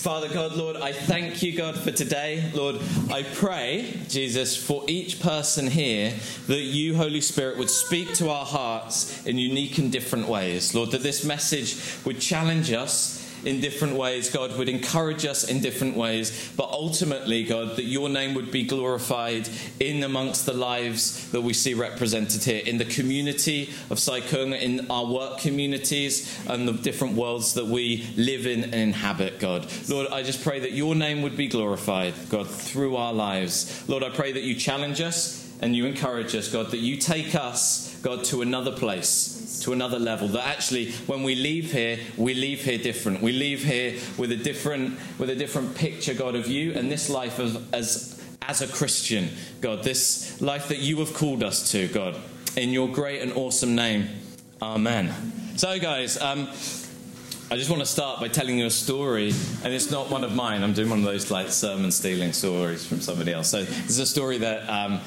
Father God, Lord, I thank you, God, for today. Lord, I pray, Jesus, for each person here that you, Holy Spirit, would speak to our hearts in unique and different ways. Lord, that this message would challenge us in different ways. God would encourage us in different ways. But ultimately, God, that your name would be glorified in amongst the lives that we see represented here, in the community of Sycona, in our work communities, and the different worlds that we live in and inhabit, God. Lord, I just pray that your name would be glorified, God, through our lives. Lord, I pray that you challenge us and you encourage us, God, that you take us, God, to another place to another level. That actually, when we leave here, we leave here different. We leave here with a different, with a different picture, God, of you and this life of, as as a Christian, God. This life that you have called us to, God. In your great and awesome name, Amen. So, guys. Um, I just want to start by telling you a story, and it's not one of mine. I'm doing one of those like sermon stealing stories from somebody else. So this is a story that um,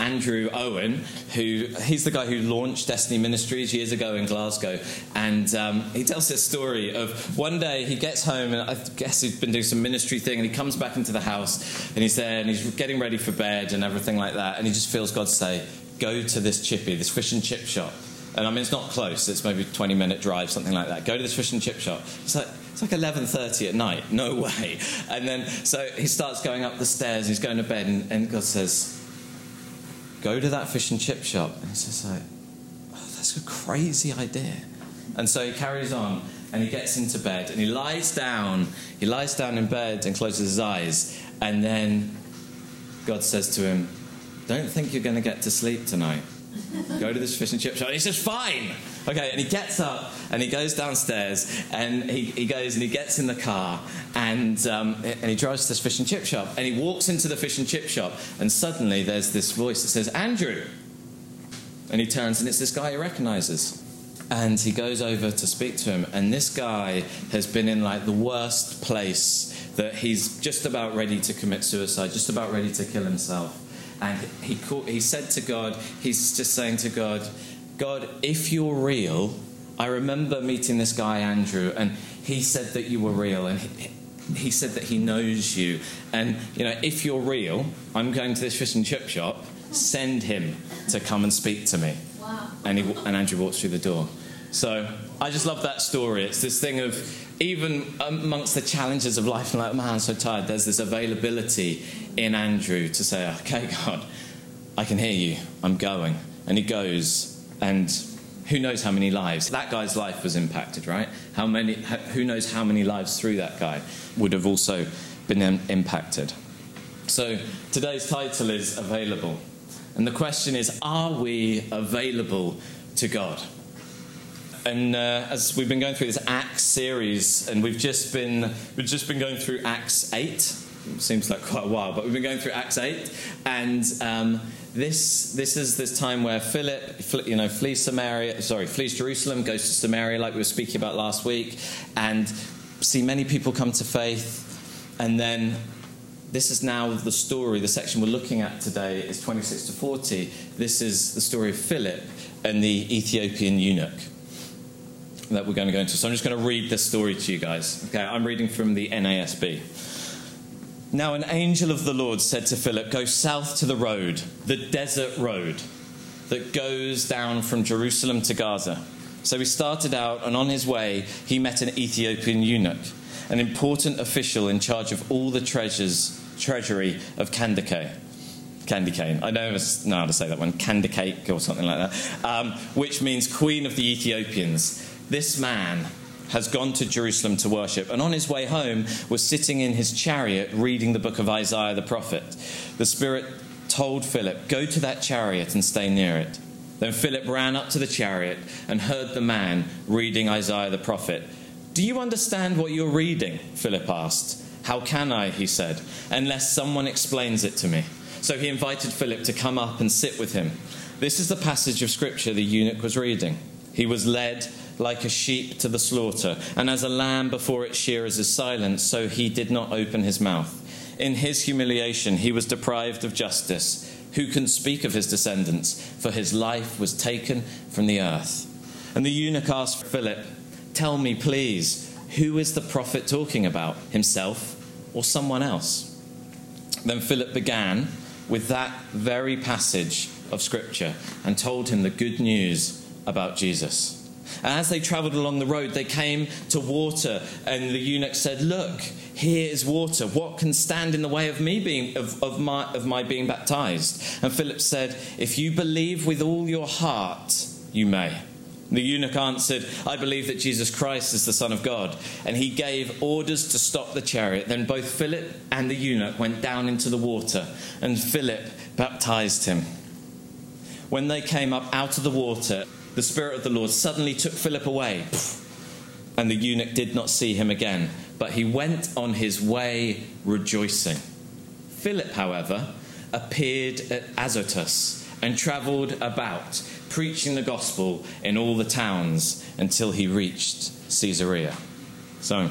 Andrew Owen, who he's the guy who launched Destiny Ministries years ago in Glasgow, and um, he tells this story of one day he gets home and I guess he's been doing some ministry thing, and he comes back into the house and he's there and he's getting ready for bed and everything like that, and he just feels God say, "Go to this chippy, this fish and chip shop." And I mean, it's not close. It's maybe a 20 minute drive, something like that. Go to this fish and chip shop. It's like, it's like 11.30 at night. No way. And then, so he starts going up the stairs. He's going to bed. And, and God says, go to that fish and chip shop. And he's just like, oh, that's a crazy idea. And so he carries on and he gets into bed and he lies down. He lies down in bed and closes his eyes. And then God says to him, Don't think you're going to get to sleep tonight. Go to this fish and chip shop. And he says, Fine. Okay, and he gets up and he goes downstairs and he, he goes and he gets in the car and, um, and he drives to this fish and chip shop and he walks into the fish and chip shop and suddenly there's this voice that says, Andrew. And he turns and it's this guy he recognizes. And he goes over to speak to him, and this guy has been in like the worst place that he's just about ready to commit suicide, just about ready to kill himself. And he, called, he said to God, he's just saying to God, God, if you're real, I remember meeting this guy, Andrew, and he said that you were real, and he, he said that he knows you. And, you know, if you're real, I'm going to this fish and chip shop, send him to come and speak to me. Wow. And, he, and Andrew walks through the door. So I just love that story. It's this thing of even amongst the challenges of life, and like, man, I'm so tired, there's this availability in Andrew to say, okay, God, I can hear you, I'm going. And he goes and who knows how many lives? That guy's life was impacted right? How many who knows how many lives through that guy would have also been impacted? So today's title is available. And the question is are we available to god? And uh, as we've been going through this acts series and we've just been we've just been going through acts 8 it seems like quite a while but we've been going through acts 8 and um, this this is this time where Philip, you know, flees Samaria, sorry, flees Jerusalem, goes to Samaria, like we were speaking about last week, and see many people come to faith, and then this is now the story. The section we're looking at today is 26 to 40. This is the story of Philip and the Ethiopian eunuch that we're going to go into. So I'm just going to read this story to you guys. Okay, I'm reading from the NASB. Now, an angel of the Lord said to Philip, Go south to the road, the desert road that goes down from Jerusalem to Gaza. So he started out, and on his way, he met an Ethiopian eunuch, an important official in charge of all the treasures, treasury of Kandake. Candy cane. I know how to say that one. Candy cake or something like that. Um, which means queen of the Ethiopians. This man has gone to Jerusalem to worship, and on his way home was sitting in his chariot reading the book of Isaiah the prophet. The Spirit told Philip, Go to that chariot and stay near it. Then Philip ran up to the chariot and heard the man reading Isaiah the prophet. Do you understand what you're reading? Philip asked. How can I, he said, unless someone explains it to me? So he invited Philip to come up and sit with him. This is the passage of scripture the eunuch was reading. He was led like a sheep to the slaughter, and as a lamb before its shearers is silent, so he did not open his mouth. In his humiliation, he was deprived of justice. Who can speak of his descendants? For his life was taken from the earth. And the eunuch asked Philip, Tell me, please, Who is the prophet talking about? Himself or someone else? Then Philip began with that very passage of Scripture and told him the good news about Jesus. And as they traveled along the road, they came to water, and the eunuch said, Look, here is water. What can stand in the way of me being of, of, my, of my being baptized? And Philip said, If you believe with all your heart, you may. The eunuch answered, I believe that Jesus Christ is the Son of God. And he gave orders to stop the chariot. Then both Philip and the eunuch went down into the water, and Philip baptized him. When they came up out of the water, the Spirit of the Lord suddenly took Philip away, and the eunuch did not see him again, but he went on his way rejoicing. Philip, however, appeared at Azotus and travelled about, preaching the gospel in all the towns until he reached Caesarea. So,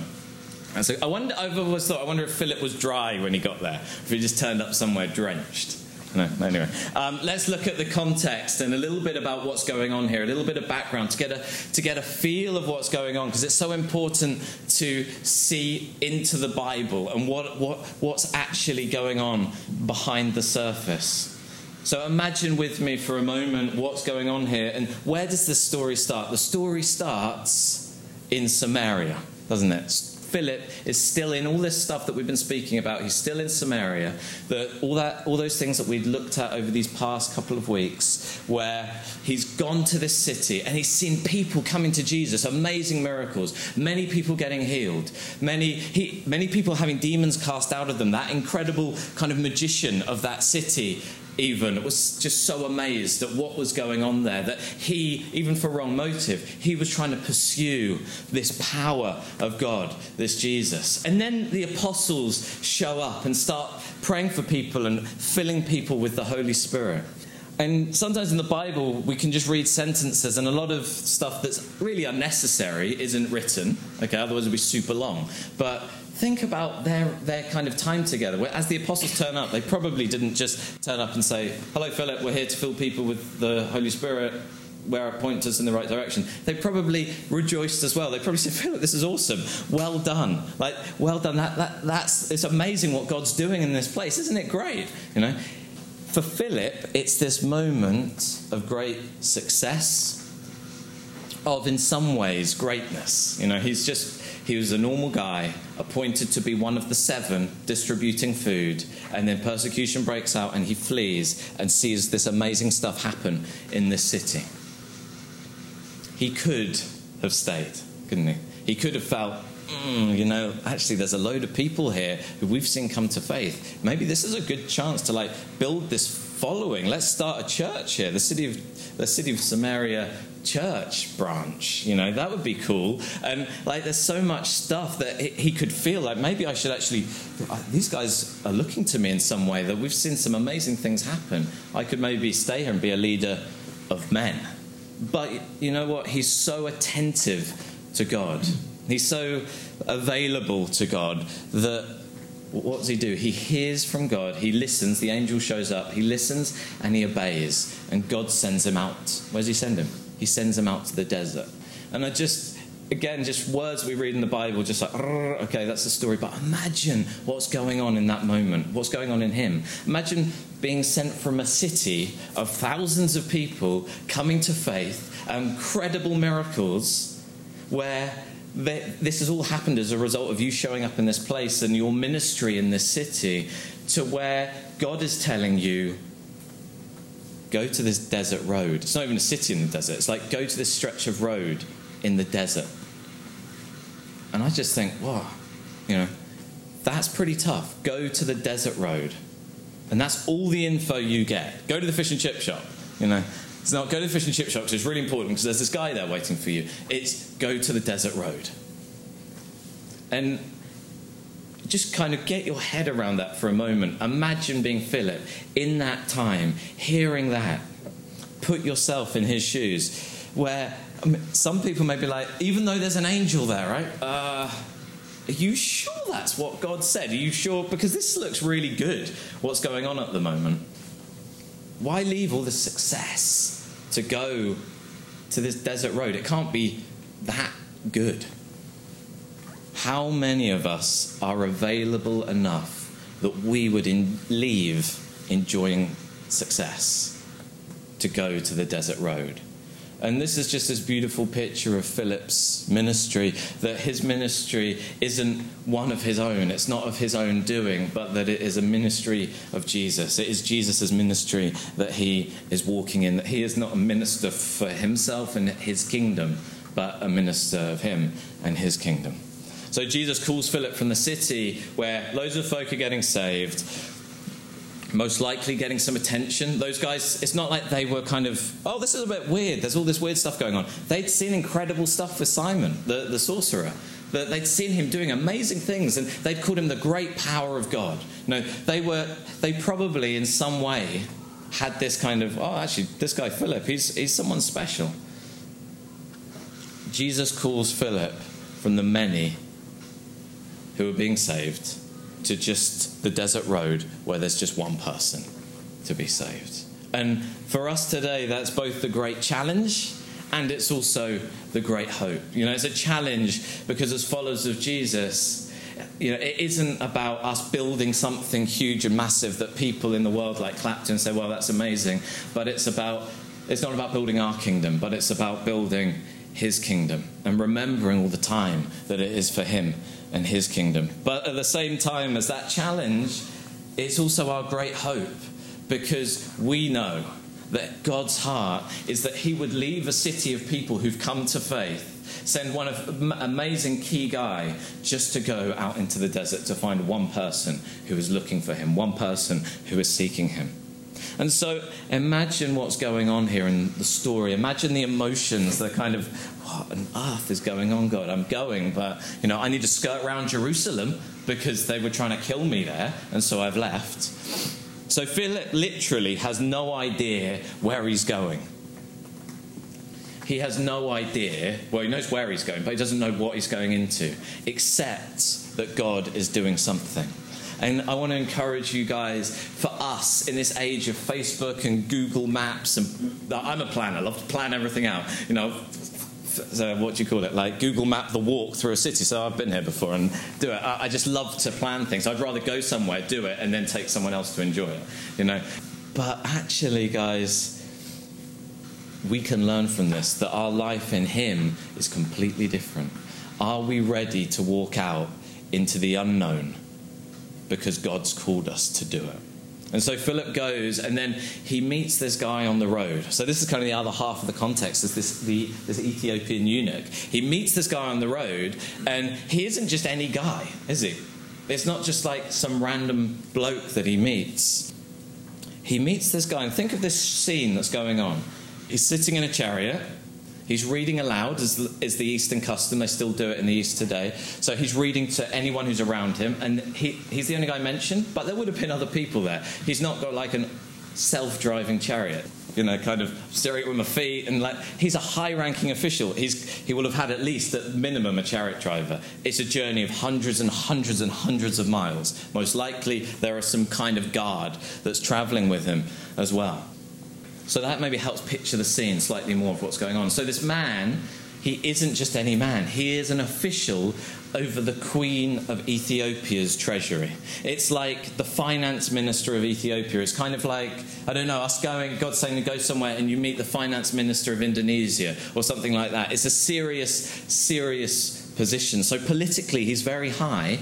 I wonder. I've always thought. I wonder if Philip was dry when he got there. If he just turned up somewhere drenched. No, anyway. Um, let's look at the context and a little bit about what's going on here, a little bit of background to get a, to get a feel of what's going on, because it's so important to see into the Bible and what, what, what's actually going on behind the surface. So imagine with me for a moment what's going on here and where does this story start? The story starts in Samaria, doesn't it? Philip is still in all this stuff that we've been speaking about. He's still in Samaria. The, all, that, all those things that we've looked at over these past couple of weeks, where he's gone to this city and he's seen people coming to Jesus, amazing miracles, many people getting healed, many, he, many people having demons cast out of them. That incredible kind of magician of that city even was just so amazed at what was going on there that he, even for wrong motive, he was trying to pursue this power of God, this Jesus. And then the apostles show up and start praying for people and filling people with the Holy Spirit. And sometimes in the Bible, we can just read sentences, and a lot of stuff that's really unnecessary isn't written. Okay, otherwise it'd be super long. But think about their, their kind of time together. As the apostles turn up, they probably didn't just turn up and say, Hello, Philip, we're here to fill people with the Holy Spirit. Where point us in the right direction. They probably rejoiced as well. They probably said, Philip, this is awesome. Well done. Like, well done. That, that, that's, it's amazing what God's doing in this place. Isn't it great? You know? For Philip, it's this moment of great success, of in some ways greatness. You know, he's just he was a normal guy, appointed to be one of the seven distributing food, and then persecution breaks out and he flees and sees this amazing stuff happen in this city. He could have stayed, couldn't he? He could have felt, mm, you know, actually, there's a load of people here who we've seen come to faith. Maybe this is a good chance to like build this following. Let's start a church here. The city of the city of Samaria church branch you know that would be cool and like there's so much stuff that he could feel like maybe i should actually uh, these guys are looking to me in some way that we've seen some amazing things happen i could maybe stay here and be a leader of men but you know what he's so attentive to god he's so available to god that what does he do? He hears from God, he listens, the angel shows up, he listens and he obeys, and God sends him out. Where does he send him? He sends them out to the desert. And I just, again, just words we read in the Bible, just like, okay, that's the story. But imagine what's going on in that moment, what's going on in him. Imagine being sent from a city of thousands of people coming to faith, um, incredible miracles, where this has all happened as a result of you showing up in this place and your ministry in this city, to where God is telling you, go to this desert road. It's not even a city in the desert. It's like go to this stretch of road in the desert. And I just think, wow, you know, that's pretty tough. Go to the desert road. And that's all the info you get. Go to the fish and chip shop, you know. It's not go to the fish and chip shop because it's really important because there's this guy there waiting for you. It's go to the desert road. And just kind of get your head around that for a moment. Imagine being Philip in that time, hearing that. Put yourself in his shoes, where some people may be like, even though there's an angel there, right? Uh, are you sure that's what God said? Are you sure? Because this looks really good, what's going on at the moment. Why leave all this success to go to this desert road? It can't be that good. How many of us are available enough that we would in, leave enjoying success to go to the desert road? And this is just this beautiful picture of Philip's ministry that his ministry isn't one of his own, it's not of his own doing, but that it is a ministry of Jesus. It is Jesus' ministry that he is walking in, that he is not a minister for himself and his kingdom, but a minister of him and his kingdom. So Jesus calls Philip from the city where loads of folk are getting saved most likely getting some attention. Those guys, it's not like they were kind of, oh, this is a bit weird. There's all this weird stuff going on. They'd seen incredible stuff with Simon, the, the sorcerer. That they'd seen him doing amazing things, and they'd called him the great power of God. No, they were, they probably in some way had this kind of, oh, actually, this guy Philip, he's, he's someone special. Jesus calls Philip from the many who are being saved to just the desert road where there's just one person to be saved. And for us today, that's both the great challenge and it's also the great hope. You know, it's a challenge because as followers of Jesus, you know, it isn't about us building something huge and massive that people in the world like Clapton say, well, that's amazing. But it's about, it's not about building our kingdom, but it's about building his kingdom and remembering all the time that it is for him and his kingdom. But at the same time as that challenge, it's also our great hope because we know that God's heart is that he would leave a city of people who've come to faith, send one of amazing key guy just to go out into the desert to find one person who is looking for him, one person who is seeking him. And so imagine what's going on here in the story. Imagine the emotions, the kind of, what on earth is going on, God? I'm going, but, you know, I need to skirt around Jerusalem because they were trying to kill me there, and so I've left. So Philip literally has no idea where he's going. He has no idea, well, he knows where he's going, but he doesn't know what he's going into, except that God is doing something. And I want to encourage you guys, for us in this age of Facebook and Google Maps, and I'm a planner, I love to plan everything out. You know, so what do you call it? Like Google Map the walk through a city. So I've been here before and do it. I, I just love to plan things. I'd rather go somewhere, do it, and then take someone else to enjoy it. You know, but actually, guys we can learn from this that our life in Him is completely different. Are we ready to walk out into the unknown? Because God's called us to do it. And so Philip goes, and then he meets this guy on the road. So this is kind of the other half of the context. Is this the this Ethiopian eunuch? He meets this guy on the road, and he isn't just any guy, is he? It's not just like some random bloke that he meets. He meets this guy, and think of this scene that's going on. He's sitting in a chariot. He's reading aloud, as is the Eastern custom. They still do it in the East today. So he's reading to anyone who's around him, and he, he's the only guy mentioned, but there would have been other people there. He's not got like a self driving chariot, you know, kind of steering it with my feet. And like, he's a high ranking official. He's, he will have had at least, at minimum, a chariot driver. It's a journey of hundreds and hundreds and hundreds of miles. Most likely, there are some kind of guard that's traveling with him as well. So that maybe helps picture the scene slightly more of what's going on. So this man, he isn't just any man, he is an official over the Queen of Ethiopia's treasury. It's like the finance minister of Ethiopia. It's kind of like, I don't know, us going, God saying to go somewhere and you meet the finance minister of Indonesia or something like that. It's a serious, serious position. So politically, he's very high,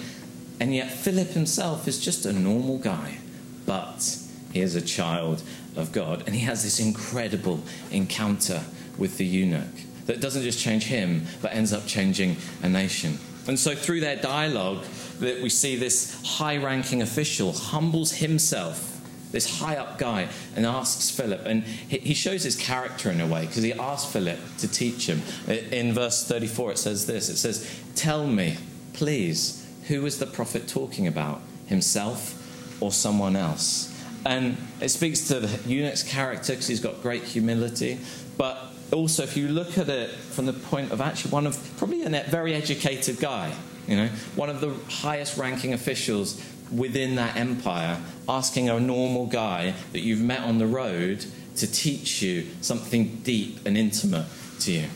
and yet Philip himself is just a normal guy. But he is a child of God. And he has this incredible encounter with the eunuch that doesn't just change him, but ends up changing a nation. And so, through their dialogue, that we see this high ranking official humbles himself, this high up guy, and asks Philip. And he shows his character in a way because he asks Philip to teach him. In verse 34, it says this it says, Tell me, please, who is the prophet talking about, himself or someone else? And it speaks to the eunuch's character because he's got great humility. But also, if you look at it from the point of actually one of probably a very educated guy, you know, one of the highest ranking officials within that empire, asking a normal guy that you've met on the road to teach you something deep and intimate to you.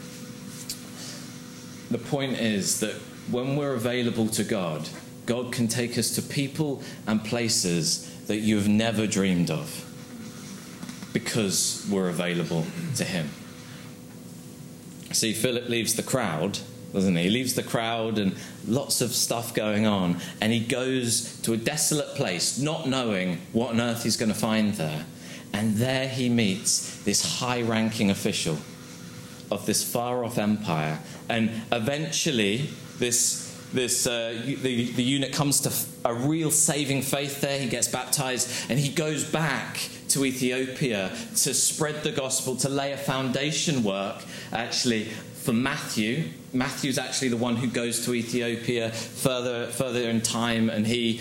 The point is that when we're available to God, God can take us to people and places that you have never dreamed of because we're available to Him. See, Philip leaves the crowd, doesn't he? He leaves the crowd and lots of stuff going on, and he goes to a desolate place, not knowing what on earth he's going to find there. And there he meets this high ranking official of this far off empire. And eventually, this this uh, the, the eunuch comes to a real saving faith there. He gets baptized and he goes back to ethiopia to spread the gospel to lay a foundation work actually for matthew matthew's actually the one who goes to ethiopia further further in time and he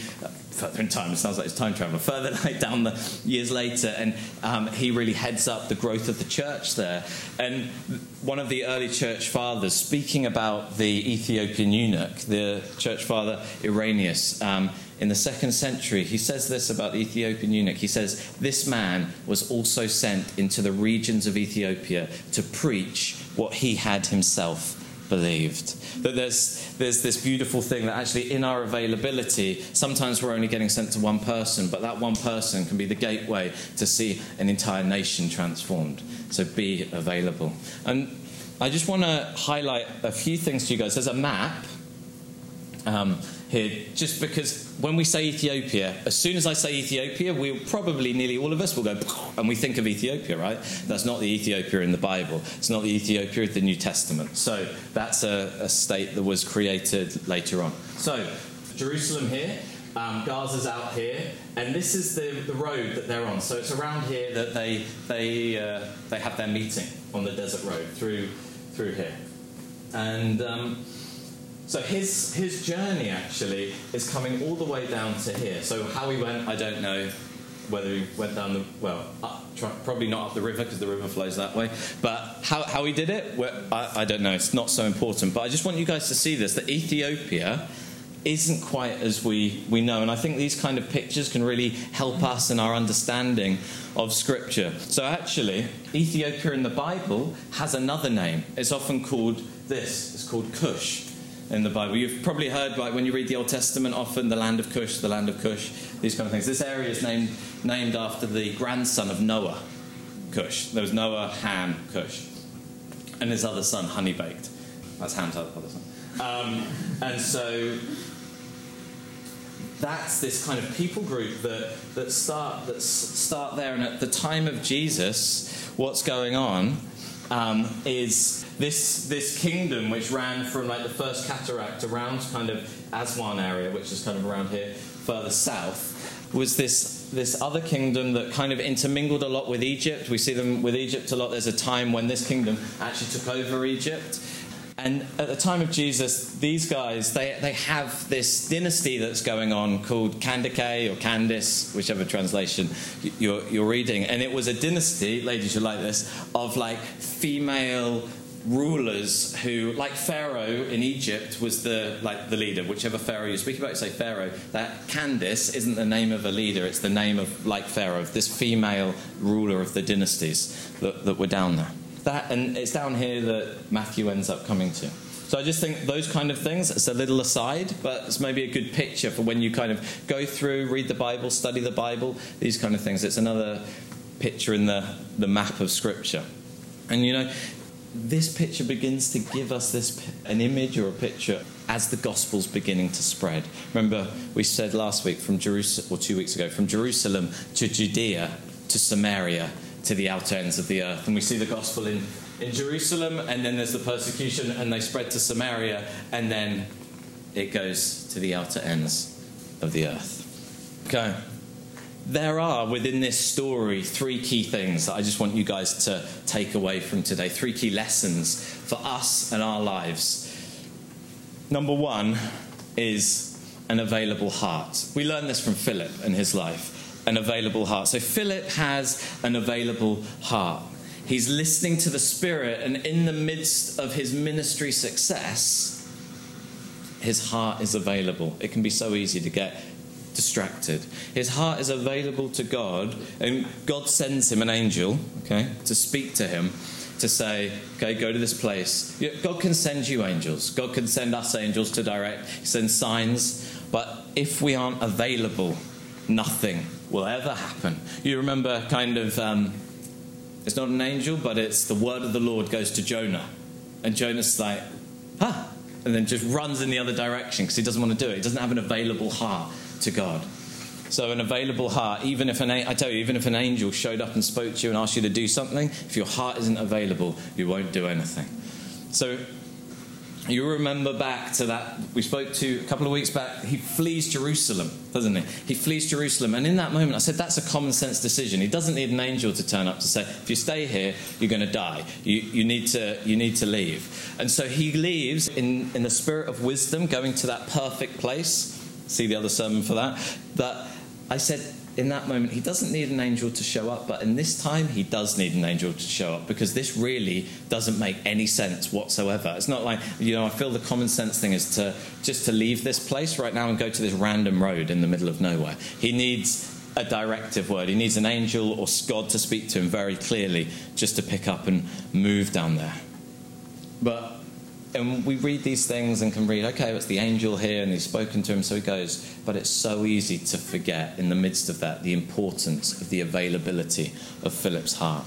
further in time, it sounds like it's time travel, further like down the years later, and um, he really heads up the growth of the church there. And one of the early church fathers, speaking about the Ethiopian eunuch, the church father Irenaeus, um, in the second century, he says this about the Ethiopian eunuch. He says, This man was also sent into the regions of Ethiopia to preach what he had himself believed. That there's, there's this beautiful thing that actually, in our availability, sometimes we're only getting sent to one person, but that one person can be the gateway to see an entire nation transformed. So be available. And I just want to highlight a few things to you guys. There's a map. Um, here, just because when we say Ethiopia, as soon as I say Ethiopia, we'll probably nearly all of us will go and we think of Ethiopia, right? That's not the Ethiopia in the Bible. It's not the Ethiopia of the New Testament. So that's a, a state that was created later on. So Jerusalem here, um, Gaza's out here, and this is the, the road that they're on. So it's around here that they they uh, they have their meeting on the desert road through through here, and. Um, so his, his journey actually is coming all the way down to here. So how he went, I don't know. Whether he went down the, well, up, probably not up the river because the river flows that way. But how, how he did it, I, I don't know. It's not so important. But I just want you guys to see this that Ethiopia isn't quite as we, we know. And I think these kind of pictures can really help us in our understanding of Scripture. So, actually, Ethiopia in the Bible has another name. It's often called this it's called Cush in the Bible. You've probably heard, like when you read the Old Testament, often the land of Cush, the land of Cush, these kind of things. This area is named, named after the grandson of Noah, Cush. There was Noah, Ham, Cush. And his other son, Honey Baked. That's Ham's other son. Um, and so that's this kind of people group that, that, start, that start there. And at the time of Jesus, what's going on um, is this, this kingdom which ran from like the first cataract around kind of Aswan area, which is kind of around here further south, was this, this other kingdom that kind of intermingled a lot with Egypt. We see them with Egypt a lot. There's a time when this kingdom actually took over Egypt. And at the time of Jesus, these guys, they, they have this dynasty that's going on called Kandake or Candice, whichever translation you're, you're reading. And it was a dynasty, ladies, you like this, of like female rulers who, like Pharaoh in Egypt, was the like the leader. Whichever Pharaoh you speak about, you say Pharaoh. That Candice isn't the name of a leader; it's the name of like Pharaoh, this female ruler of the dynasties that, that were down there that, and it's down here that Matthew ends up coming to. So I just think those kind of things, it's a little aside, but it's maybe a good picture for when you kind of go through, read the Bible, study the Bible, these kind of things. It's another picture in the, the map of Scripture. And you know, this picture begins to give us this an image or a picture as the gospel's beginning to spread. Remember, we said last week from Jerusalem, or two weeks ago, from Jerusalem to Judea to Samaria to the outer ends of the earth. And we see the gospel in, in Jerusalem, and then there's the persecution, and they spread to Samaria, and then it goes to the outer ends of the earth. Okay. There are within this story three key things that I just want you guys to take away from today. Three key lessons for us and our lives. Number one is an available heart. We learn this from Philip and his life an available heart. So Philip has an available heart. He's listening to the Spirit, and in the midst of his ministry success, his heart is available. It can be so easy to get distracted. His heart is available to God, and God sends him an angel, okay, to speak to him, to say, okay, go to this place. God can send you angels. God can send us angels to direct, send signs. But if we aren't available, nothing will ever happen. You remember kind of, um, it's not an angel, but it's the word of the Lord goes to Jonah. And Jonah's like, huh, and then just runs in the other direction because he doesn't want to do it. He doesn't have an available heart to God. So, an available heart, even if an, I tell you, even if an angel showed up and spoke to you and asked you to do something, if your heart isn't available, you won't do anything. So, you remember back to that we spoke to a couple of weeks back. He flees Jerusalem, doesn't he? He flees Jerusalem, and in that moment, I said that's a common sense decision. He doesn't need an angel to turn up to say, "If you stay here, you're going to die. You, you need to you need to leave." And so he leaves in in the spirit of wisdom, going to that perfect place. See the other sermon for that. But I said in that moment, he doesn't need an angel to show up, but in this time, he does need an angel to show up because this really doesn't make any sense whatsoever. It's not like, you know, I feel the common sense thing is to just to leave this place right now and go to this random road in the middle of nowhere. He needs a directive word. He needs an angel or God to speak to him very clearly just to pick up and move down there. But and we read these things and can read, okay, it's the angel here and he's spoken to him, so he goes. But it's so easy to forget in the midst of that the importance of the availability of Philip's heart.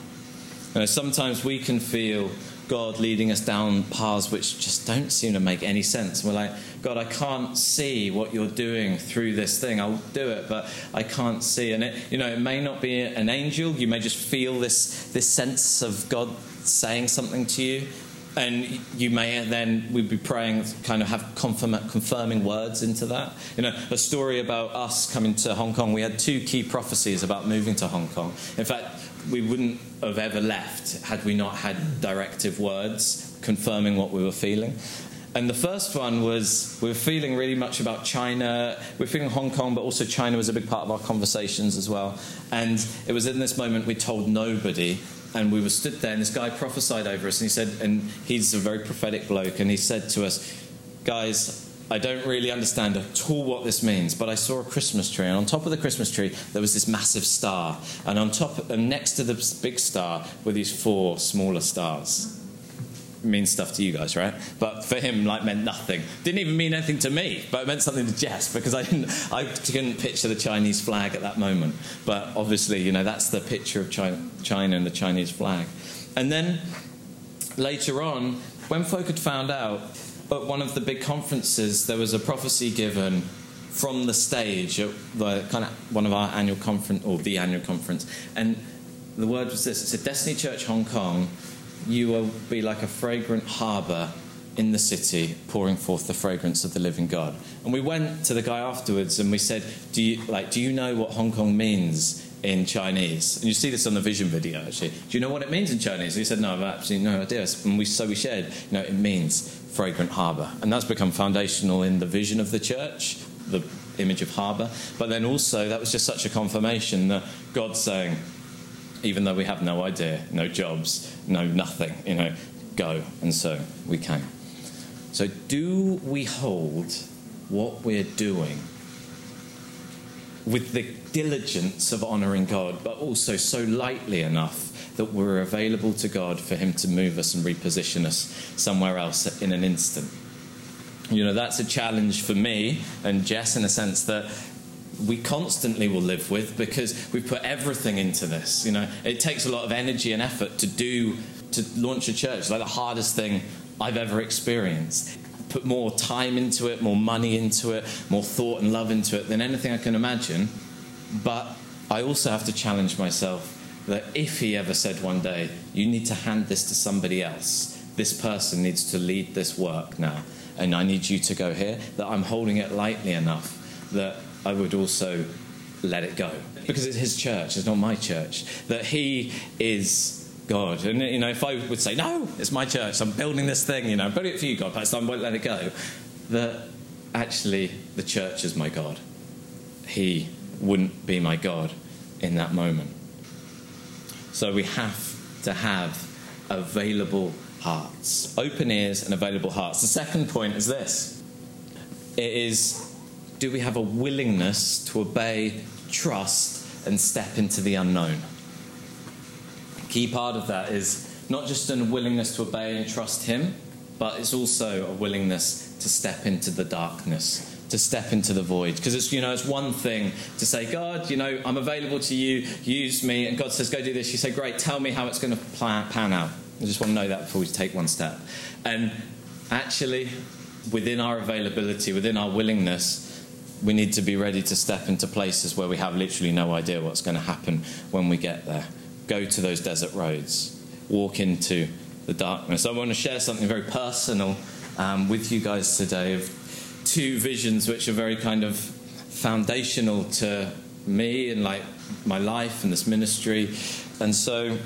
You know, sometimes we can feel God leading us down paths which just don't seem to make any sense. we're like, God, I can't see what you're doing through this thing. I'll do it, but I can't see. And it, you know, it may not be an angel. You may just feel this this sense of God saying something to you and you may then we'd be praying kind of have confirm, confirming words into that you know a story about us coming to hong kong we had two key prophecies about moving to hong kong in fact we wouldn't have ever left had we not had directive words confirming what we were feeling and the first one was we were feeling really much about China. We were feeling Hong Kong, but also China was a big part of our conversations as well. And it was in this moment we told nobody and we were stood there, and this guy prophesied over us, and he said, and he's a very prophetic bloke, and he said to us, guys, I don't really understand at all what this means, but I saw a Christmas tree, and on top of the Christmas tree there was this massive star, and on top, and next to the big star were these four smaller stars means stuff to you guys, right? But for him, like meant nothing. Didn't even mean anything to me, but it meant something to Jess because I didn't, I couldn't picture the Chinese flag at that moment. But obviously, you know, that's the picture of China, China and the Chinese flag. And then later on, when folk had found out at one of the big conferences, there was a prophecy given from the stage at the kind of one of our annual conference or the annual conference, and the word was this: it said Destiny Church Hong Kong you will be like a fragrant harbour in the city pouring forth the fragrance of the living God. And we went to the guy afterwards and we said, Do you like do you know what Hong Kong means in Chinese? And you see this on the vision video actually. Do you know what it means in Chinese? And he said, No, I've absolutely no idea. And we so we shared, you know, it means fragrant harbour. And that's become foundational in the vision of the church, the image of harbour. But then also that was just such a confirmation that God's saying, even though we have no idea, no jobs, no nothing, you know, go. And so we came. So, do we hold what we're doing with the diligence of honouring God, but also so lightly enough that we're available to God for Him to move us and reposition us somewhere else in an instant? You know, that's a challenge for me and Jess in a sense that we constantly will live with because we've put everything into this. You know, it takes a lot of energy and effort to do to launch a church. It's like the hardest thing I've ever experienced. Put more time into it, more money into it, more thought and love into it than anything I can imagine. But I also have to challenge myself that if he ever said one day, you need to hand this to somebody else, this person needs to lead this work now, and I need you to go here, that I'm holding it lightly enough that I would also let it go because it's his church, it's not my church. That he is God. And, you know, if I would say, no, it's my church, I'm building this thing, you know, I'm building it for you, God, but I won't let it go, that actually the church is my God. He wouldn't be my God in that moment. So we have to have available hearts, open ears and available hearts. The second point is this it is do we have a willingness to obey, trust, and step into the unknown? key part of that is not just a willingness to obey and trust Him, but it's also a willingness to step into the darkness, to step into the void. Because it's, you know, it's one thing to say, God, you know, I'm available to you, use me. And God says, go do this. You say, great, tell me how it's going to pan out. I just want to know that before we take one step. And actually, within our availability, within our willingness, we need to be ready to step into places where we have literally no idea what's going to happen when we get there. Go to those desert roads, walk into the darkness. I want to share something very personal um, with you guys today of two visions which are very kind of foundational to me and like my life and this ministry. And so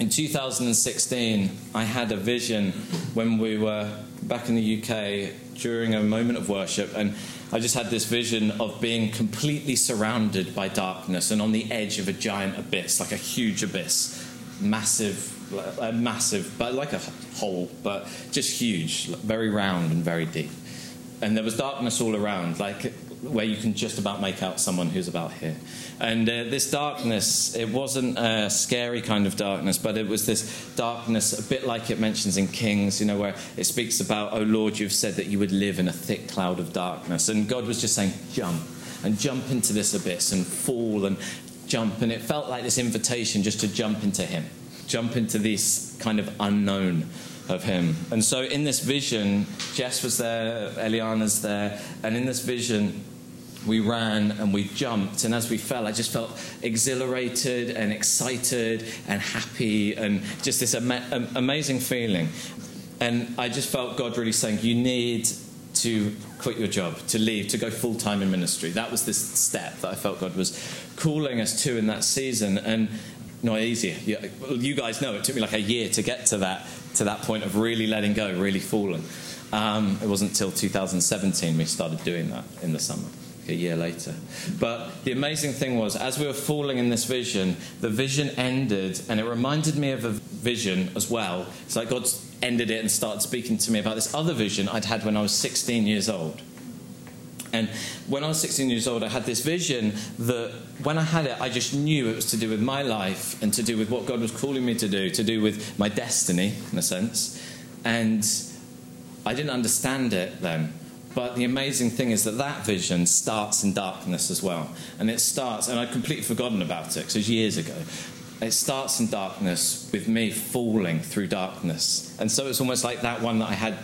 in 2016, I had a vision when we were back in the UK during a moment of worship, and I just had this vision of being completely surrounded by darkness and on the edge of a giant abyss, like a huge abyss, massive, uh, massive, but like a hole, but just huge, very round and very deep. And there was darkness all around, like where you can just about make out someone who's about here. And uh, this darkness, it wasn't a scary kind of darkness, but it was this darkness, a bit like it mentions in Kings, you know, where it speaks about, Oh Lord, you've said that you would live in a thick cloud of darkness. And God was just saying, Jump, and jump into this abyss and fall and jump. And it felt like this invitation just to jump into Him, jump into this kind of unknown of him. And so in this vision, Jess was there, Eliana's there, and in this vision, we ran and we jumped. And as we fell, I just felt exhilarated and excited and happy and just this ama- amazing feeling. And I just felt God really saying, You need to quit your job, to leave, to go full time in ministry. That was this step that I felt God was calling us to in that season. And not easy. You guys know it took me like a year to get to that to that point of really letting go, really falling. Um, it wasn't until 2017 we started doing that in the summer a year later. But the amazing thing was, as we were falling in this vision, the vision ended, and it reminded me of a vision as well. It's like God ended it and started speaking to me about this other vision I'd had when I was 16 years old. And when I was 16 years old, I had this vision that when I had it, I just knew it was to do with my life and to do with what God was calling me to do, to do with my destiny, in a sense. And I didn't understand it then. But the amazing thing is that that vision starts in darkness as well. And it starts, and I'd completely forgotten about it because it was years ago. It starts in darkness with me falling through darkness. And so it's almost like that one that I had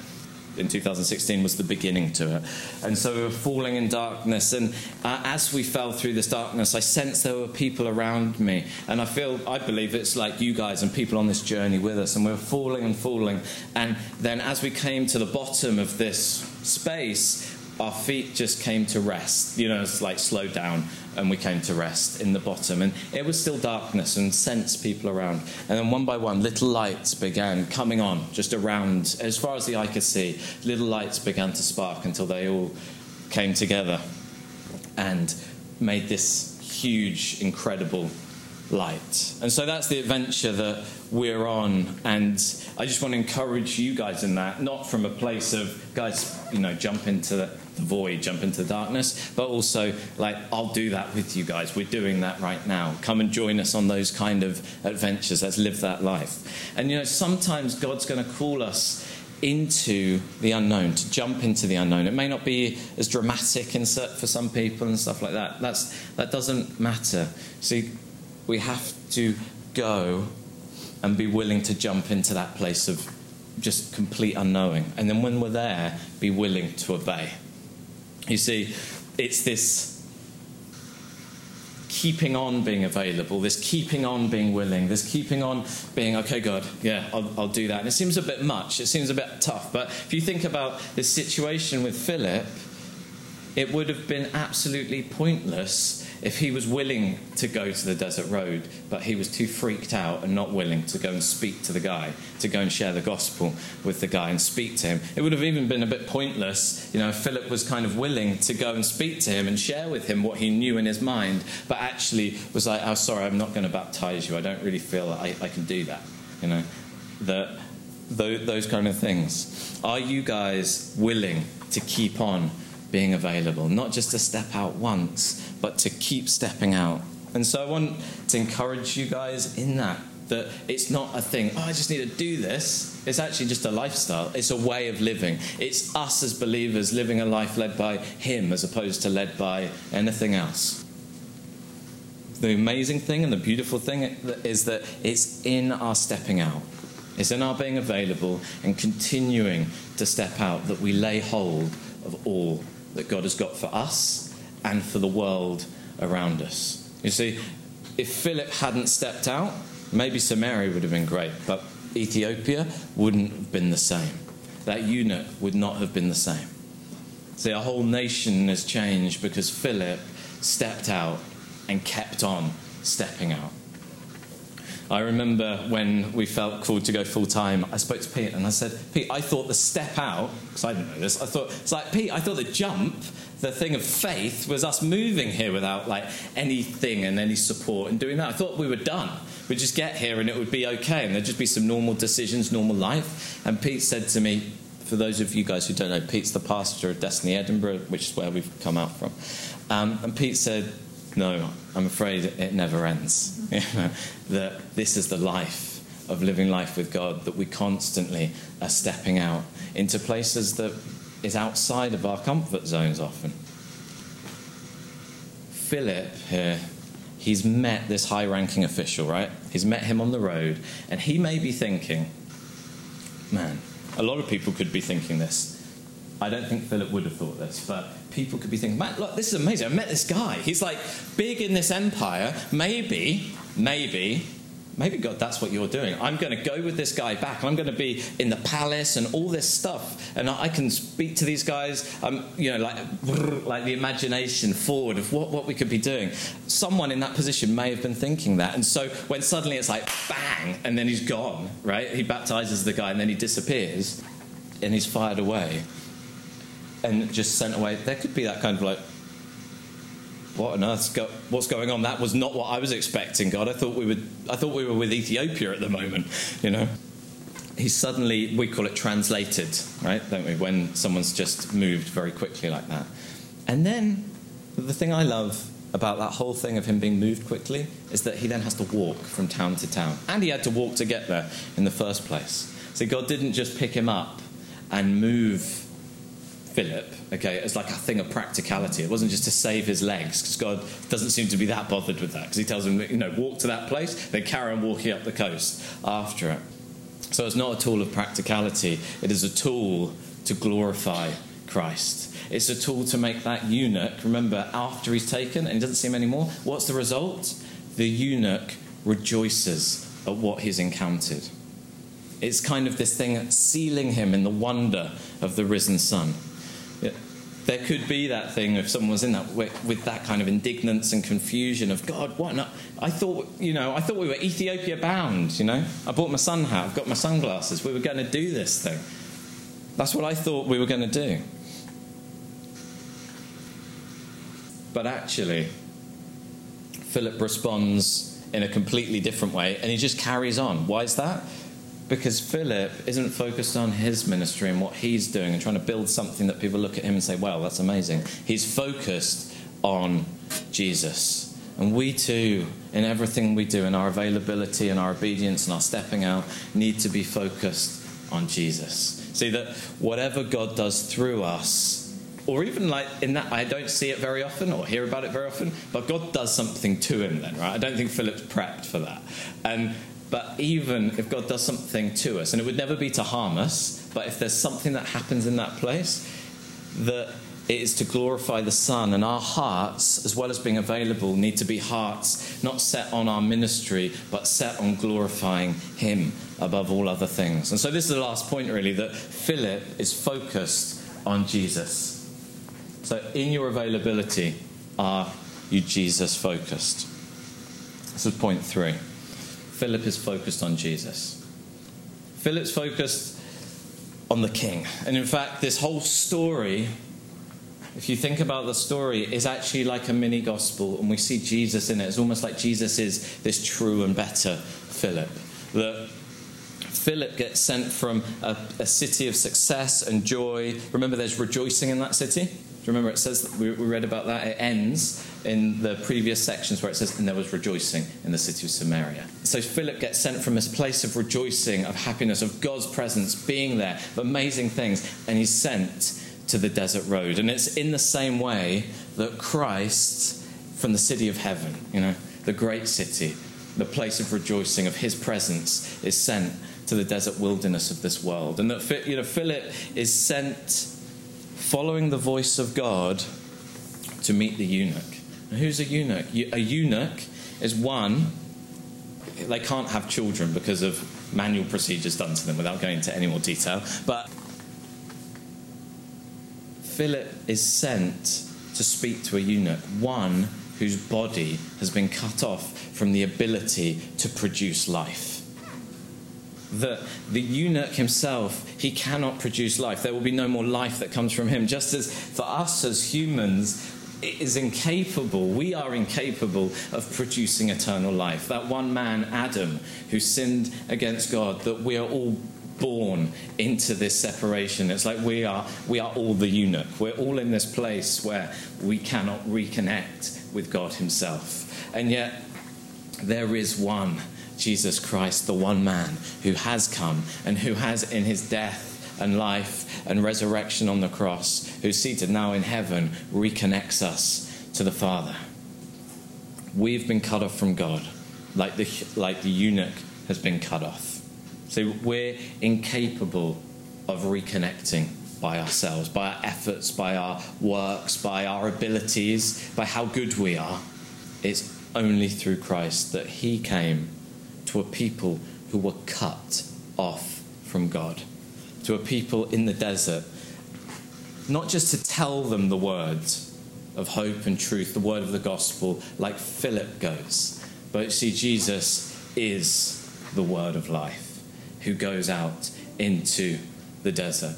in 2016 was the beginning to it. And so we were falling in darkness. And uh, as we fell through this darkness, I sensed there were people around me. And I feel, I believe it's like you guys and people on this journey with us. And we were falling and falling. And then as we came to the bottom of this space, our feet just came to rest. You know, it's like slowed down and we came to rest in the bottom. And it was still darkness and sense people around. And then one by one, little lights began coming on just around, as far as the eye could see. Little lights began to spark until they all came together and made this huge, incredible light. And so that's the adventure that we're on. And I just want to encourage you guys in that, not from a place of, guys, you know, jump into the void, jump into the darkness, but also, like, I'll do that with you guys. We're doing that right now. Come and join us on those kind of adventures. Let's live that life. And, you know, sometimes God's going to call us into the unknown, to jump into the unknown. It may not be as dramatic in for some people and stuff like that. That's, that doesn't matter. See, we have to go and be willing to jump into that place of just complete unknowing. And then when we're there, be willing to obey. You see, it's this keeping on being available, this keeping on being willing, this keeping on being, okay, God, yeah, I'll, I'll, do that. And it seems a bit much, it seems a bit tough. But if you think about this situation with Philip, it would have been absolutely pointless if he was willing to go to the desert road, but he was too freaked out and not willing to go and speak to the guy, to go and share the gospel with the guy and speak to him. It would have even been a bit pointless, you know, Philip was kind of willing to go and speak to him and share with him what he knew in his mind, but actually was like, oh, sorry, I'm not going to baptize you. I don't really feel I, I can do that, you know. That those kind of things. Are you guys willing to keep on being available, not just to step out once, but to keep stepping out. And so I want to encourage you guys in that. That it's not a thing, oh, I just need to do this. It's actually just a lifestyle. It's a way of living. It's us as believers living a life led by Him as opposed to led by anything else. The amazing thing and the beautiful thing is that it's in our stepping out. It's in our being available and continuing to step out that we lay hold of all that God has got for us and for the world around us. You see, if Philip hadn't stepped out, maybe Samaria would have been great, but Ethiopia wouldn't have been the same. That eunuch would not have been the same. See, our whole nation has changed because Philip stepped out and kept on stepping out. I remember when we felt called to go full time, I spoke to Pete and I said, Pete, I thought the step out, because I didn't know this, I thought, it's like, Pete, I thought the jump, the thing of faith, was us moving here without like anything and any support and doing that. I thought we were done. We'd just get here and it would be okay and there'd just be some normal decisions, normal life. And Pete said to me, for those of you guys who don't know, Pete's the pastor of Destiny Edinburgh, which is where we've come out from. Um, and Pete said, no, I'm afraid it never ends. That this is the life of living life with God, that we constantly are stepping out into places that is outside of our comfort zones often. Philip here, he's met this high ranking official, right? He's met him on the road, and he may be thinking, man, a lot of people could be thinking this. I don't think Philip would have thought this, but people could be thinking, look, this is amazing. I met this guy. He's like big in this empire. Maybe, maybe, maybe God, that's what you're doing. I'm going to go with this guy back. I'm going to be in the palace and all this stuff, and I can speak to these guys. Um, you know, like like the imagination forward of what what we could be doing. Someone in that position may have been thinking that, and so when suddenly it's like bang, and then he's gone. Right? He baptizes the guy, and then he disappears, and he's fired away and just sent away. There could be that kind of like, what on earth? Go, what's going on? That was not what I was expecting, God. I thought we would. I thought we were with Ethiopia at the moment. You know, He suddenly we call it translated, right? Don't we? When someone's just moved very quickly like that, and then the thing I love about that whole thing of him being moved quickly is that he then has to walk from town to town, and he had to walk to get there in the first place. So God didn't just pick him up and move Philip, okay, as like a thing of practicality. It wasn't just to save his legs, because God doesn't seem to be that bothered with that, because he tells him, you know, walk to that place, then carry on walking up the coast after it. So it's not a tool of practicality, it is a tool to glorify Christ. It's a tool to make that eunuch, remember, after he's taken and he doesn't see him anymore, what's the result? The eunuch rejoices at what he's encountered. It's kind of this thing sealing him in the wonder of the risen Son there could be that thing if someone was in that with, with, that kind of indignance and confusion of God, what? Not? I thought, you know, I thought we were Ethiopia bound. You know, I bought my sun hat, I've got my sunglasses. We were going to do this thing. That's what I thought we were going to do. But actually, Philip responds in a completely different way, and he just carries on. Why is that? Because Philip isn't focused on his ministry and what he's doing and trying to build something that people look at him and say, well, that's amazing. He's focused on Jesus. And we too, in everything we do, in our availability and our obedience and our stepping out, need to be focused on Jesus. See that whatever God does through us, or even like in that, I don't see it very often or hear about it very often, but God does something to him then, right? I don't think Philip's prepped for that. And but even if God does something to us, and it would never be to harm us, but if there's something that happens in that place, that it is to glorify the Son, and our hearts, as well as being available, need to be hearts not set on our ministry, but set on glorifying Him above all other things. And so, this is the last point, really, that Philip is focused on Jesus. So, in your availability, are you Jesus focused? This is point three. Philip is focused on Jesus. Philip's focused on the king. And in fact, this whole story, if you think about the story, is actually like a mini gospel, and we see Jesus in it. It's almost like Jesus is this true and better Philip. That Philip gets sent from a, a city of success and joy. Remember, there's rejoicing in that city. remember it says, we, we read about that? It ends in the previous sections where it says, and there was rejoicing in the city of Samaria. So Philip gets sent from this place of rejoicing, of happiness, of God's presence, being there, of amazing things, and he's sent to the desert road. And it's in the same way that Christ, from the city of heaven, you know, the great city, the place of rejoicing, of his presence, is sent to the desert wilderness of this world. And that you know, Philip is sent following the voice of God to meet the eunuch. Who's a eunuch? A eunuch is one, they can't have children because of manual procedures done to them without going into any more detail. But Philip is sent to speak to a eunuch, one whose body has been cut off from the ability to produce life that the eunuch himself, he cannot produce life. There will be no more life that comes from him. Just as for us as humans, is incapable, we are incapable of producing eternal life. That one man, Adam, who sinned against God, that we are all born into this separation. It's like we are, we are all the eunuch. We're all in this place where we cannot reconnect with God Himself. And yet, there is one Jesus Christ, the one man who has come and who has, in his death and life and resurrection on the cross, who's seated now in heaven, reconnects us to the Father. We've been cut off from God, like the, like the eunuch has been cut off. So we're incapable of reconnecting by ourselves, by our efforts, by our works, by our abilities, by how good we are. It's only through Christ that He came to a people who were cut off from God, to a people in the desert, not just to tell them the words of hope and truth, the word of the gospel, like Philip goes, but see, Jesus is the word of life who goes out into the desert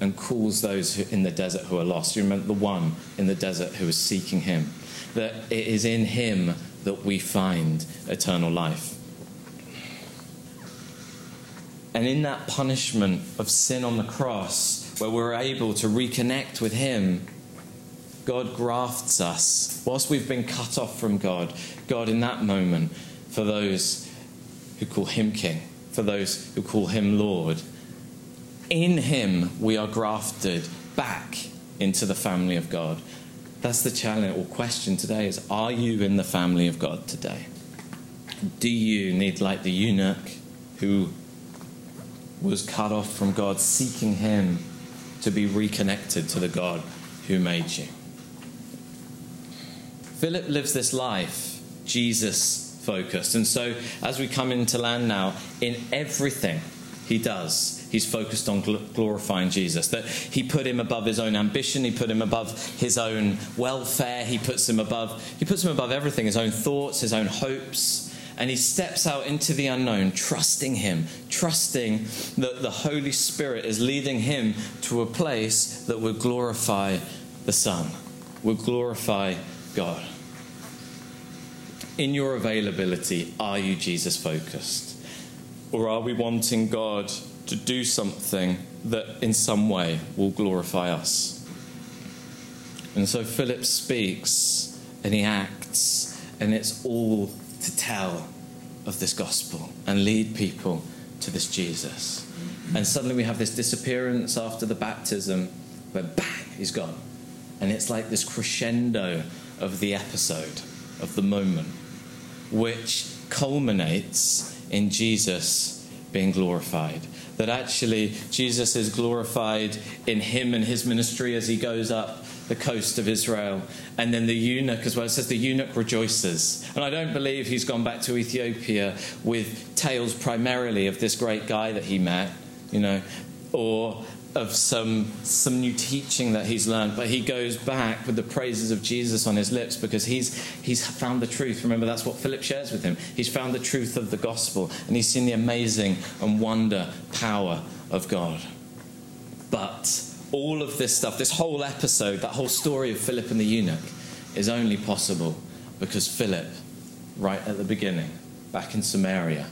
and calls those in the desert who are lost. You remember the one in the desert who was seeking him, that it is in him that we find eternal life. And in that punishment of sin on the cross, where we're able to reconnect with Him, God grafts us. Whilst we've been cut off from God, God, in that moment, for those who call Him King, for those who call Him Lord, in Him we are grafted back into the family of God. That's the challenge or question today is are you in the family of God today? Do you need like the eunuch who was cut off from God, seeking Him to be reconnected to the God who made you. Philip lives this life, Jesus focused. And so, as we come into land now, in everything he does, he's focused on glorifying Jesus. That he put him above his own ambition, he put him above his own welfare, he puts him above, he puts him above everything, his own thoughts, his own hopes and he steps out into the unknown, trusting him, trusting that the Holy Spirit is leading him to a place that would glorify the Son, would glorify God. In your availability, are you Jesus focused? Or are we wanting God to do something that in some way will glorify us? And so Philip speaks and he acts, and it's all to tell of this gospel and lead people to this Jesus. And suddenly we have this disappearance after the baptism where bang, he's gone. And it's like this crescendo of the episode, of the moment, which culminates in Jesus being glorified. That actually Jesus is glorified in him and his ministry as he goes up the coast of Israel. And then the eunuch as well. It says the eunuch rejoices. And I don't believe he's gone back to Ethiopia with tales primarily of this great guy that he met, you know, or of some some new teaching that he's learned, but he goes back with the praises of Jesus on his lips because he's he's found the truth. Remember, that's what Philip shares with him. He's found the truth of the gospel, and he's seen the amazing and wonder power of God. But all of this stuff, this whole episode, that whole story of Philip and the eunuch, is only possible because Philip, right at the beginning, back in Samaria,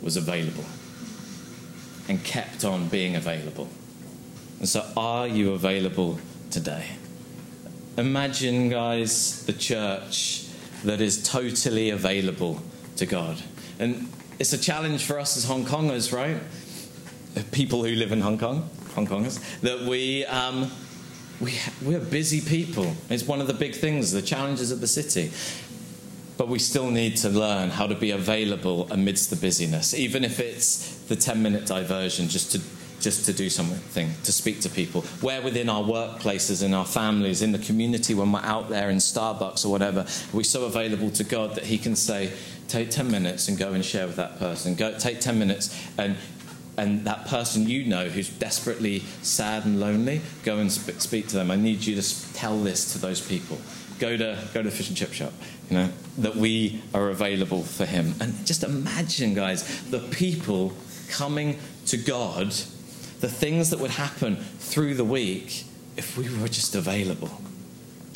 was available and kept on being available. And so, are you available today? imagine, guys, the church that is totally available to God. And it's a challenge for us as Hong Kongers, right? People who live in Hong Kong, Hong Kongers, that we, um, we, we're busy people. It's one of the big things, the challenges of the city. But we still need to learn how to be available amidst the busyness, even if it's the 10 minute diversion, just to just to do something, to speak to people. Where within our workplaces, in our families, in the community, when we're out there in Starbucks or whatever, are we're so available to God that He can say, take 10 minutes and go and share with that person. Go, take 10 minutes and and that person you know who's desperately sad and lonely, go and sp- speak to them. I need you to tell this to those people. Go to go to fish and chip shop. You know that we are available for him. And just imagine, guys, the people coming to God the things that would happen through the week if we were just available.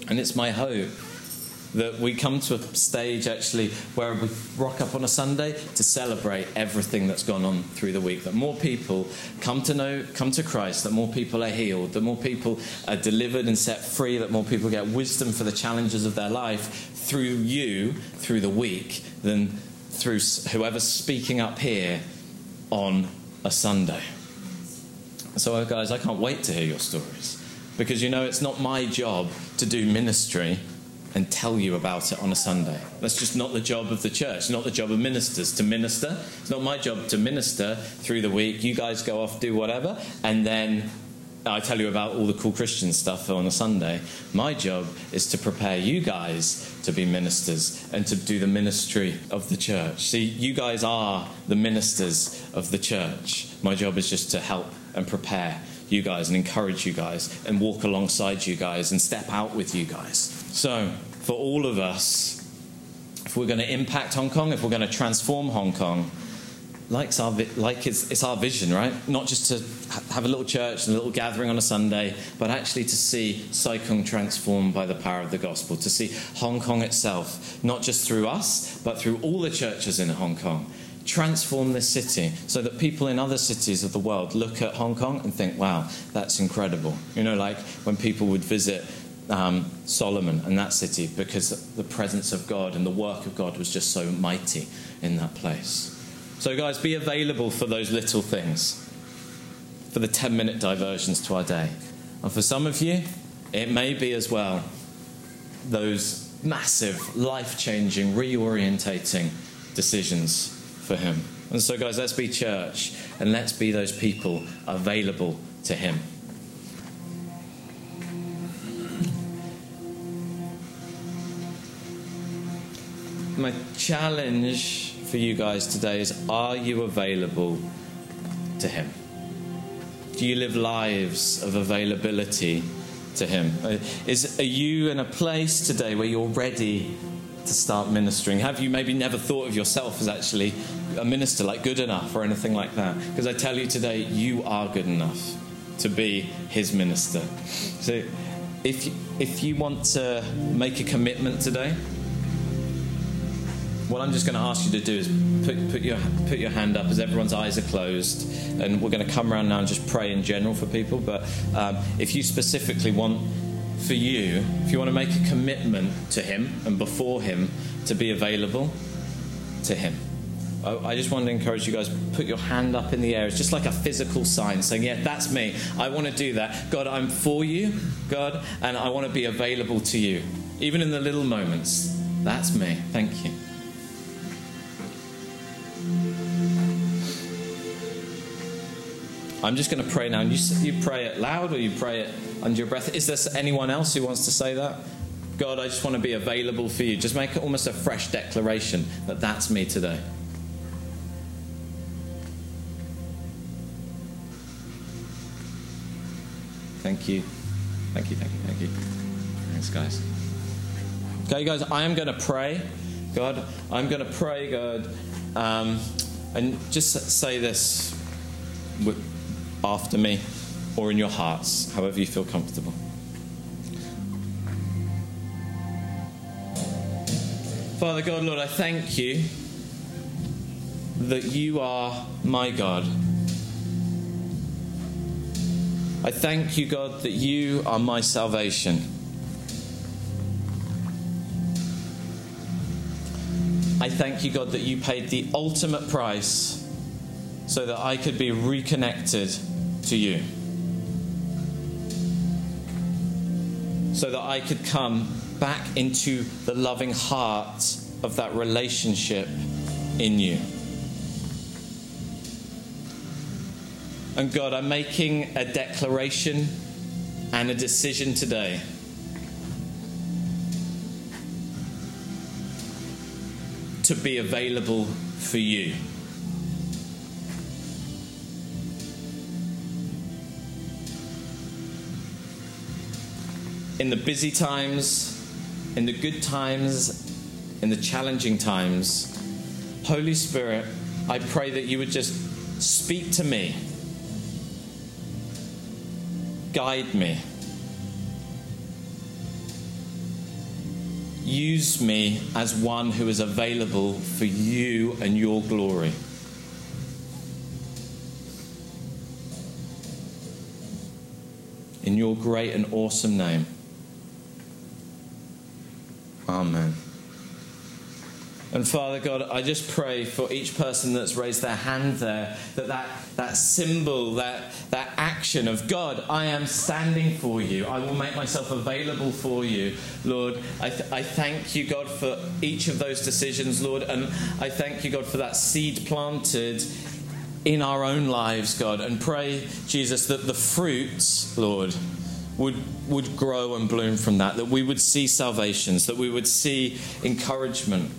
And it's my hope that we come to a stage actually where we rock up on a Sunday to celebrate everything that's gone on through the week. That more people come to know, come to Christ, that more people are healed, that more people are delivered and set free, that more people get wisdom for the challenges of their life through you, through the week, than through whoever's speaking up here on a Sunday. So, guys, I can't wait to hear your stories because you know it's not my job to do ministry and tell you about it on a Sunday. That's just not the job of the church, not the job of ministers to minister. It's not my job to minister through the week. You guys go off, do whatever, and then I tell you about all the cool Christian stuff on a Sunday. My job is to prepare you guys to be ministers and to do the ministry of the church. See, you guys are the ministers of the church. My job is just to help and prepare you guys and encourage you guys and walk alongside you guys and step out with you guys. So, for all of us, if we're going to impact Hong Kong, if we're going to transform Hong Kong, like, our, like it's, it's our vision, right? Not just to have a little church and a little gathering on a Sunday, but actually to see Sai Kung transformed by the power of the gospel, to see Hong Kong itself, not just through us, but through all the churches in Hong Kong, transform this city so that people in other cities of the world look at Hong Kong and think, wow, that's incredible. You know, like when people would visit um, Solomon and that city because the presence of God and the work of God was just so mighty in that place. So, guys, be available for those little things, for the 10 minute diversions to our day. And for some of you, it may be as well those massive, life changing, reorientating decisions for Him. And so, guys, let's be church and let's be those people available to Him. My challenge for you guys today is are you available to Him? Do you live lives of availability to Him? Uh, is, are you in a place today where you're ready to start ministering? Have you maybe never thought of yourself as actually a minister, like good enough or anything like that? Because I tell you today, you are good enough to be his minister. So if if you want to make a commitment today, what I'm just going to ask you to do is put, put, your, put your hand up as everyone's eyes are closed. And we're going to come around now and just pray in general for people. But um, if you specifically want for you, if you want to make a commitment to Him and before Him to be available to Him. I just want to encourage you guys put your hand up in the air. It's just like a physical sign saying, Yeah, that's me. I want to do that. God, I'm for you, God, and I want to be available to you, even in the little moments. That's me. Thank you. I'm just going to pray now. You, you pray it loud or you pray it under your breath. Is there anyone else who wants to say that? God, I just want to be available for you. Just make it almost a fresh declaration that that's me today. Thank you. Thank you, thank you, thank you. Thanks, guys. Okay, guys, I am going to pray. God, I'm going to pray, God, um, and just say this after me or in your hearts, however you feel comfortable. Father God, Lord, I thank you that you are my God. I thank you, God, that you are my salvation. I thank you, God, that you paid the ultimate price so that I could be reconnected to you. So that I could come back into the loving heart of that relationship in you. And God, I'm making a declaration and a decision today. To be available for you. In the busy times, in the good times, in the challenging times, Holy Spirit, I pray that you would just speak to me guide me. Use me as one who is available for you and your glory. In your great and awesome name. Amen. And Father God, I just pray for each person that's raised their hand there that that, that symbol, that, that action of God, I am standing for you. I will make myself available for you. Lord, I, th- I thank you, God, for each of those decisions, Lord. And I thank you, God, for that seed planted in our own lives, God. And pray, Jesus, that the fruits, Lord, would, would grow and bloom from that, that we would see salvations, that we would see encouragement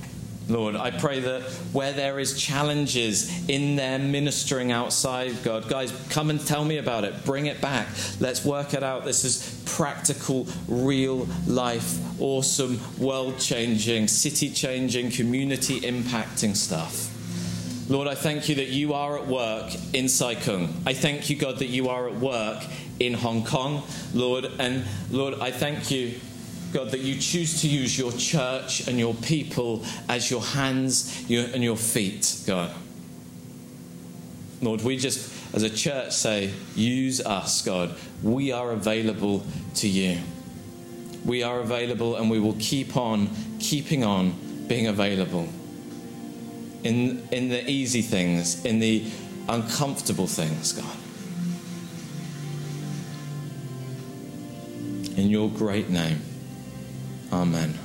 Lord. I pray that where there is challenges in their ministering outside, God, guys, come and tell me about it. Bring it back. Let's work it out. This is practical, real life, awesome, world changing, city changing, community impacting stuff. Lord, I thank you that you are at work in Sai Kung. I thank you, God, that you are at work in Hong Kong, Lord. And Lord, I thank you God, that you choose to use your church and your people as your hands and your feet, God. Lord, we just, as a church, say, use us, God. We are available to you. We are available and we will keep on keeping on being available in, in the easy things, in the uncomfortable things, God. In your great name. Amen.